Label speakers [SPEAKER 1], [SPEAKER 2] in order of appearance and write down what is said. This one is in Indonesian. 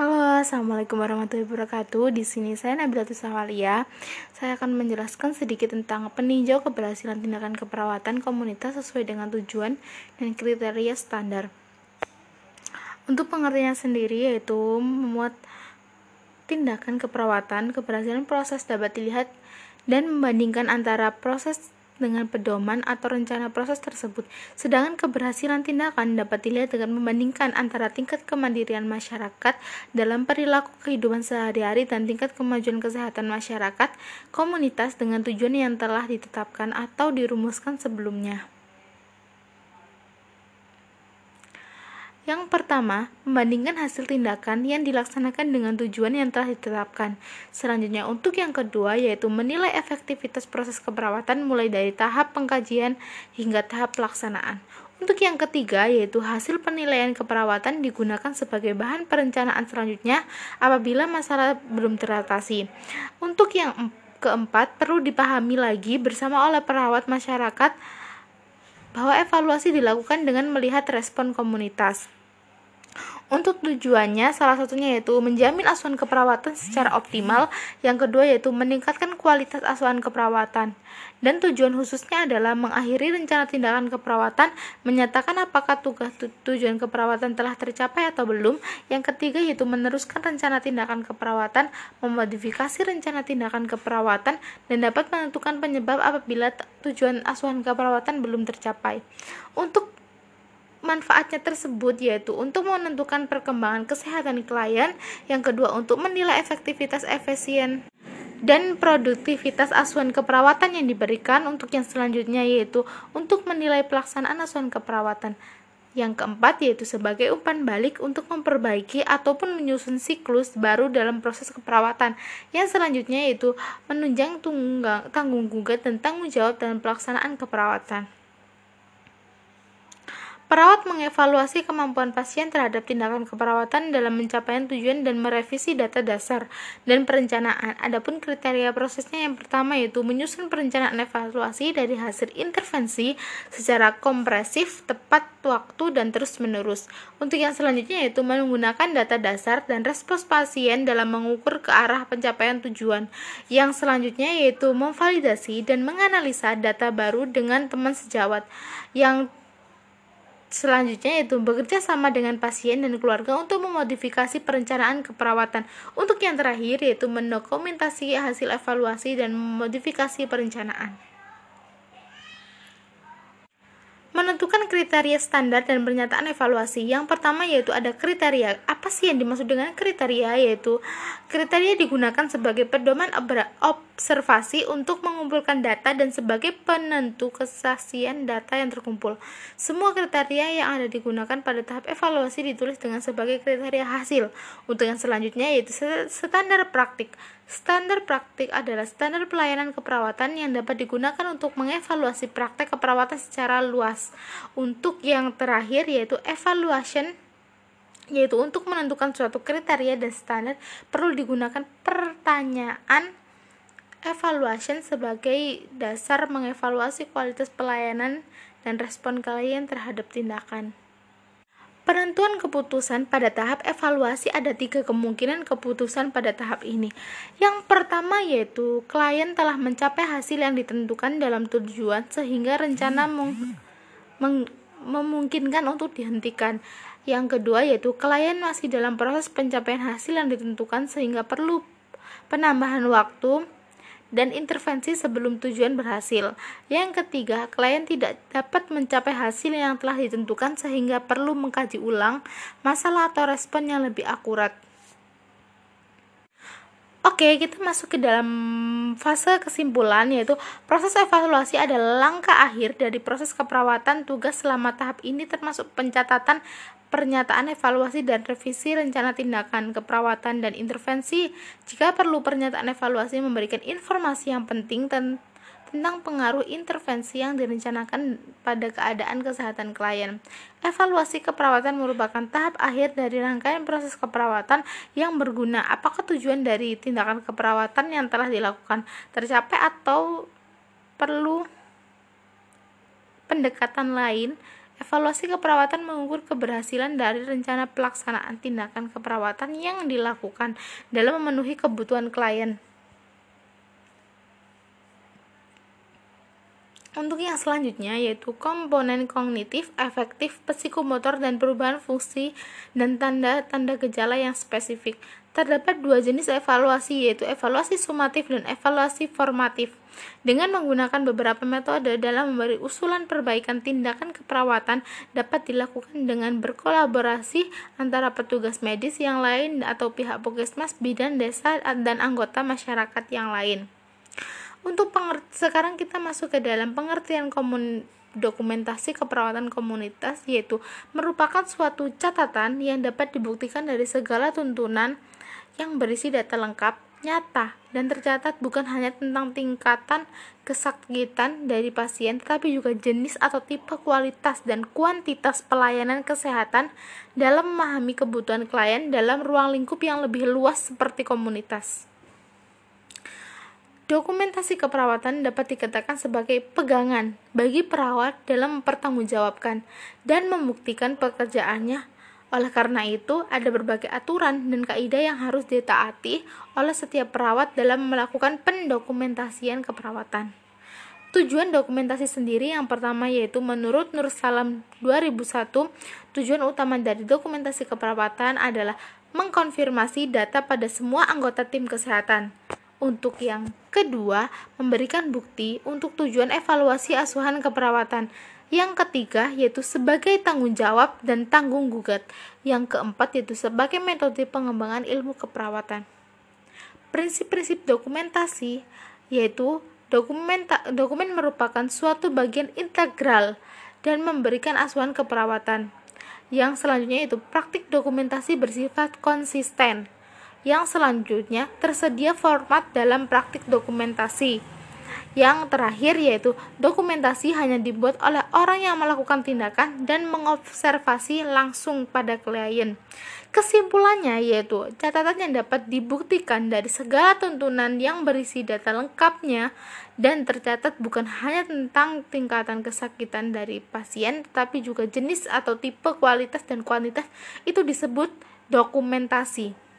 [SPEAKER 1] Halo, assalamualaikum warahmatullahi wabarakatuh. Di sini saya Nabila Tusawalia. Saya akan menjelaskan sedikit tentang peninjau keberhasilan tindakan keperawatan komunitas sesuai dengan tujuan dan kriteria standar. Untuk pengertian sendiri yaitu memuat tindakan keperawatan, keberhasilan proses dapat dilihat dan membandingkan antara proses dengan pedoman atau rencana proses tersebut. Sedangkan keberhasilan tindakan dapat dilihat dengan membandingkan antara tingkat kemandirian masyarakat dalam perilaku kehidupan sehari-hari dan tingkat kemajuan kesehatan masyarakat komunitas dengan tujuan yang telah ditetapkan atau dirumuskan sebelumnya. Yang pertama, membandingkan hasil tindakan yang dilaksanakan dengan tujuan yang telah ditetapkan. Selanjutnya, untuk yang kedua, yaitu menilai efektivitas proses keperawatan mulai dari tahap pengkajian hingga tahap pelaksanaan. Untuk yang ketiga, yaitu hasil penilaian keperawatan digunakan sebagai bahan perencanaan selanjutnya apabila masalah belum teratasi. Untuk yang keempat, perlu dipahami lagi bersama oleh perawat masyarakat bahwa evaluasi dilakukan dengan melihat respon komunitas. Untuk tujuannya, salah satunya yaitu menjamin asuhan keperawatan secara optimal, yang kedua yaitu meningkatkan kualitas asuhan keperawatan. Dan tujuan khususnya adalah mengakhiri rencana tindakan keperawatan, menyatakan apakah tugas tujuan keperawatan telah tercapai atau belum. Yang ketiga yaitu meneruskan rencana tindakan keperawatan, memodifikasi rencana tindakan keperawatan, dan dapat menentukan penyebab apabila tujuan asuhan keperawatan belum tercapai. Untuk manfaatnya tersebut yaitu untuk menentukan perkembangan kesehatan klien, yang kedua untuk menilai efektivitas efisien dan produktivitas asuhan keperawatan yang diberikan untuk yang selanjutnya yaitu untuk menilai pelaksanaan asuhan keperawatan. Yang keempat yaitu sebagai umpan balik untuk memperbaiki ataupun menyusun siklus baru dalam proses keperawatan. Yang selanjutnya yaitu menunjang tanggung gugat tentang menjawab dalam pelaksanaan keperawatan. Perawat mengevaluasi kemampuan pasien terhadap tindakan keperawatan dalam mencapaian tujuan dan merevisi data dasar dan perencanaan. Adapun kriteria prosesnya yang pertama yaitu menyusun perencanaan evaluasi dari hasil intervensi secara kompresif, tepat waktu dan terus-menerus. Untuk yang selanjutnya yaitu menggunakan data dasar dan respons pasien dalam mengukur ke arah pencapaian tujuan. Yang selanjutnya yaitu memvalidasi dan menganalisa data baru dengan teman sejawat. Yang Selanjutnya yaitu bekerja sama dengan pasien dan keluarga untuk memodifikasi perencanaan keperawatan. Untuk yang terakhir yaitu mendokumentasi hasil evaluasi dan memodifikasi perencanaan. Menentukan kriteria standar dan pernyataan evaluasi. Yang pertama yaitu ada kriteria. Apa sih yang dimaksud dengan kriteria? Yaitu kriteria digunakan sebagai pedoman observasi untuk mengumpulkan data dan sebagai penentu kesaksian data yang terkumpul. Semua kriteria yang ada digunakan pada tahap evaluasi ditulis dengan sebagai kriteria hasil. Untuk yang selanjutnya yaitu standar praktik. Standar praktik adalah standar pelayanan keperawatan yang dapat digunakan untuk mengevaluasi praktek keperawatan secara luas. Untuk yang terakhir yaitu evaluation yaitu untuk menentukan suatu kriteria dan standar perlu digunakan pertanyaan evaluation sebagai dasar mengevaluasi kualitas pelayanan dan respon klien terhadap tindakan. Penentuan keputusan pada tahap evaluasi ada tiga kemungkinan keputusan pada tahap ini. Yang pertama yaitu klien telah mencapai hasil yang ditentukan dalam tujuan sehingga rencana memungkinkan untuk dihentikan. Yang kedua yaitu klien masih dalam proses pencapaian hasil yang ditentukan sehingga perlu penambahan waktu dan intervensi sebelum tujuan berhasil. Yang ketiga, klien tidak dapat mencapai hasil yang telah ditentukan sehingga perlu mengkaji ulang masalah atau respon yang lebih akurat. Oke, kita masuk ke dalam fase kesimpulan yaitu proses evaluasi adalah langkah akhir dari proses keperawatan tugas selama tahap ini termasuk pencatatan pernyataan evaluasi dan revisi rencana tindakan keperawatan dan intervensi. Jika perlu pernyataan evaluasi memberikan informasi yang penting tentang pengaruh intervensi yang direncanakan pada keadaan kesehatan klien. Evaluasi keperawatan merupakan tahap akhir dari rangkaian proses keperawatan yang berguna. Apakah tujuan dari tindakan keperawatan yang telah dilakukan tercapai atau perlu pendekatan lain? Evaluasi keperawatan mengukur keberhasilan dari rencana pelaksanaan tindakan keperawatan yang dilakukan dalam memenuhi kebutuhan klien. Untuk yang selanjutnya yaitu komponen kognitif, efektif, psikomotor, dan perubahan fungsi dan tanda-tanda gejala yang spesifik. Terdapat dua jenis evaluasi yaitu evaluasi sumatif dan evaluasi formatif. Dengan menggunakan beberapa metode dalam memberi usulan perbaikan tindakan keperawatan dapat dilakukan dengan berkolaborasi antara petugas medis yang lain atau pihak puskesmas, bidan desa, dan anggota masyarakat yang lain. Untuk sekarang kita masuk ke dalam pengertian komun dokumentasi keperawatan komunitas yaitu merupakan suatu catatan yang dapat dibuktikan dari segala tuntunan yang berisi data lengkap, nyata, dan tercatat bukan hanya tentang tingkatan kesakitan dari pasien, tetapi juga jenis atau tipe kualitas dan kuantitas pelayanan kesehatan dalam memahami kebutuhan klien dalam ruang lingkup yang lebih luas seperti komunitas. Dokumentasi keperawatan dapat dikatakan sebagai pegangan bagi perawat dalam mempertanggungjawabkan dan membuktikan pekerjaannya. Oleh karena itu, ada berbagai aturan dan kaidah yang harus ditaati oleh setiap perawat dalam melakukan pendokumentasian keperawatan. Tujuan dokumentasi sendiri yang pertama yaitu menurut Nur Salam 2001, tujuan utama dari dokumentasi keperawatan adalah mengkonfirmasi data pada semua anggota tim kesehatan untuk yang kedua, memberikan bukti untuk tujuan evaluasi asuhan keperawatan. Yang ketiga yaitu sebagai tanggung jawab dan tanggung gugat. Yang keempat yaitu sebagai metode pengembangan ilmu keperawatan. Prinsip-prinsip dokumentasi yaitu dokumenta, dokumen merupakan suatu bagian integral dan memberikan asuhan keperawatan. Yang selanjutnya itu praktik dokumentasi bersifat konsisten. Yang selanjutnya, tersedia format dalam praktik dokumentasi. Yang terakhir yaitu dokumentasi hanya dibuat oleh orang yang melakukan tindakan dan mengobservasi langsung pada klien. Kesimpulannya yaitu catatan yang dapat dibuktikan dari segala tuntunan yang berisi data lengkapnya dan tercatat bukan hanya tentang tingkatan kesakitan dari pasien tetapi juga jenis atau tipe kualitas dan kuantitas itu disebut dokumentasi.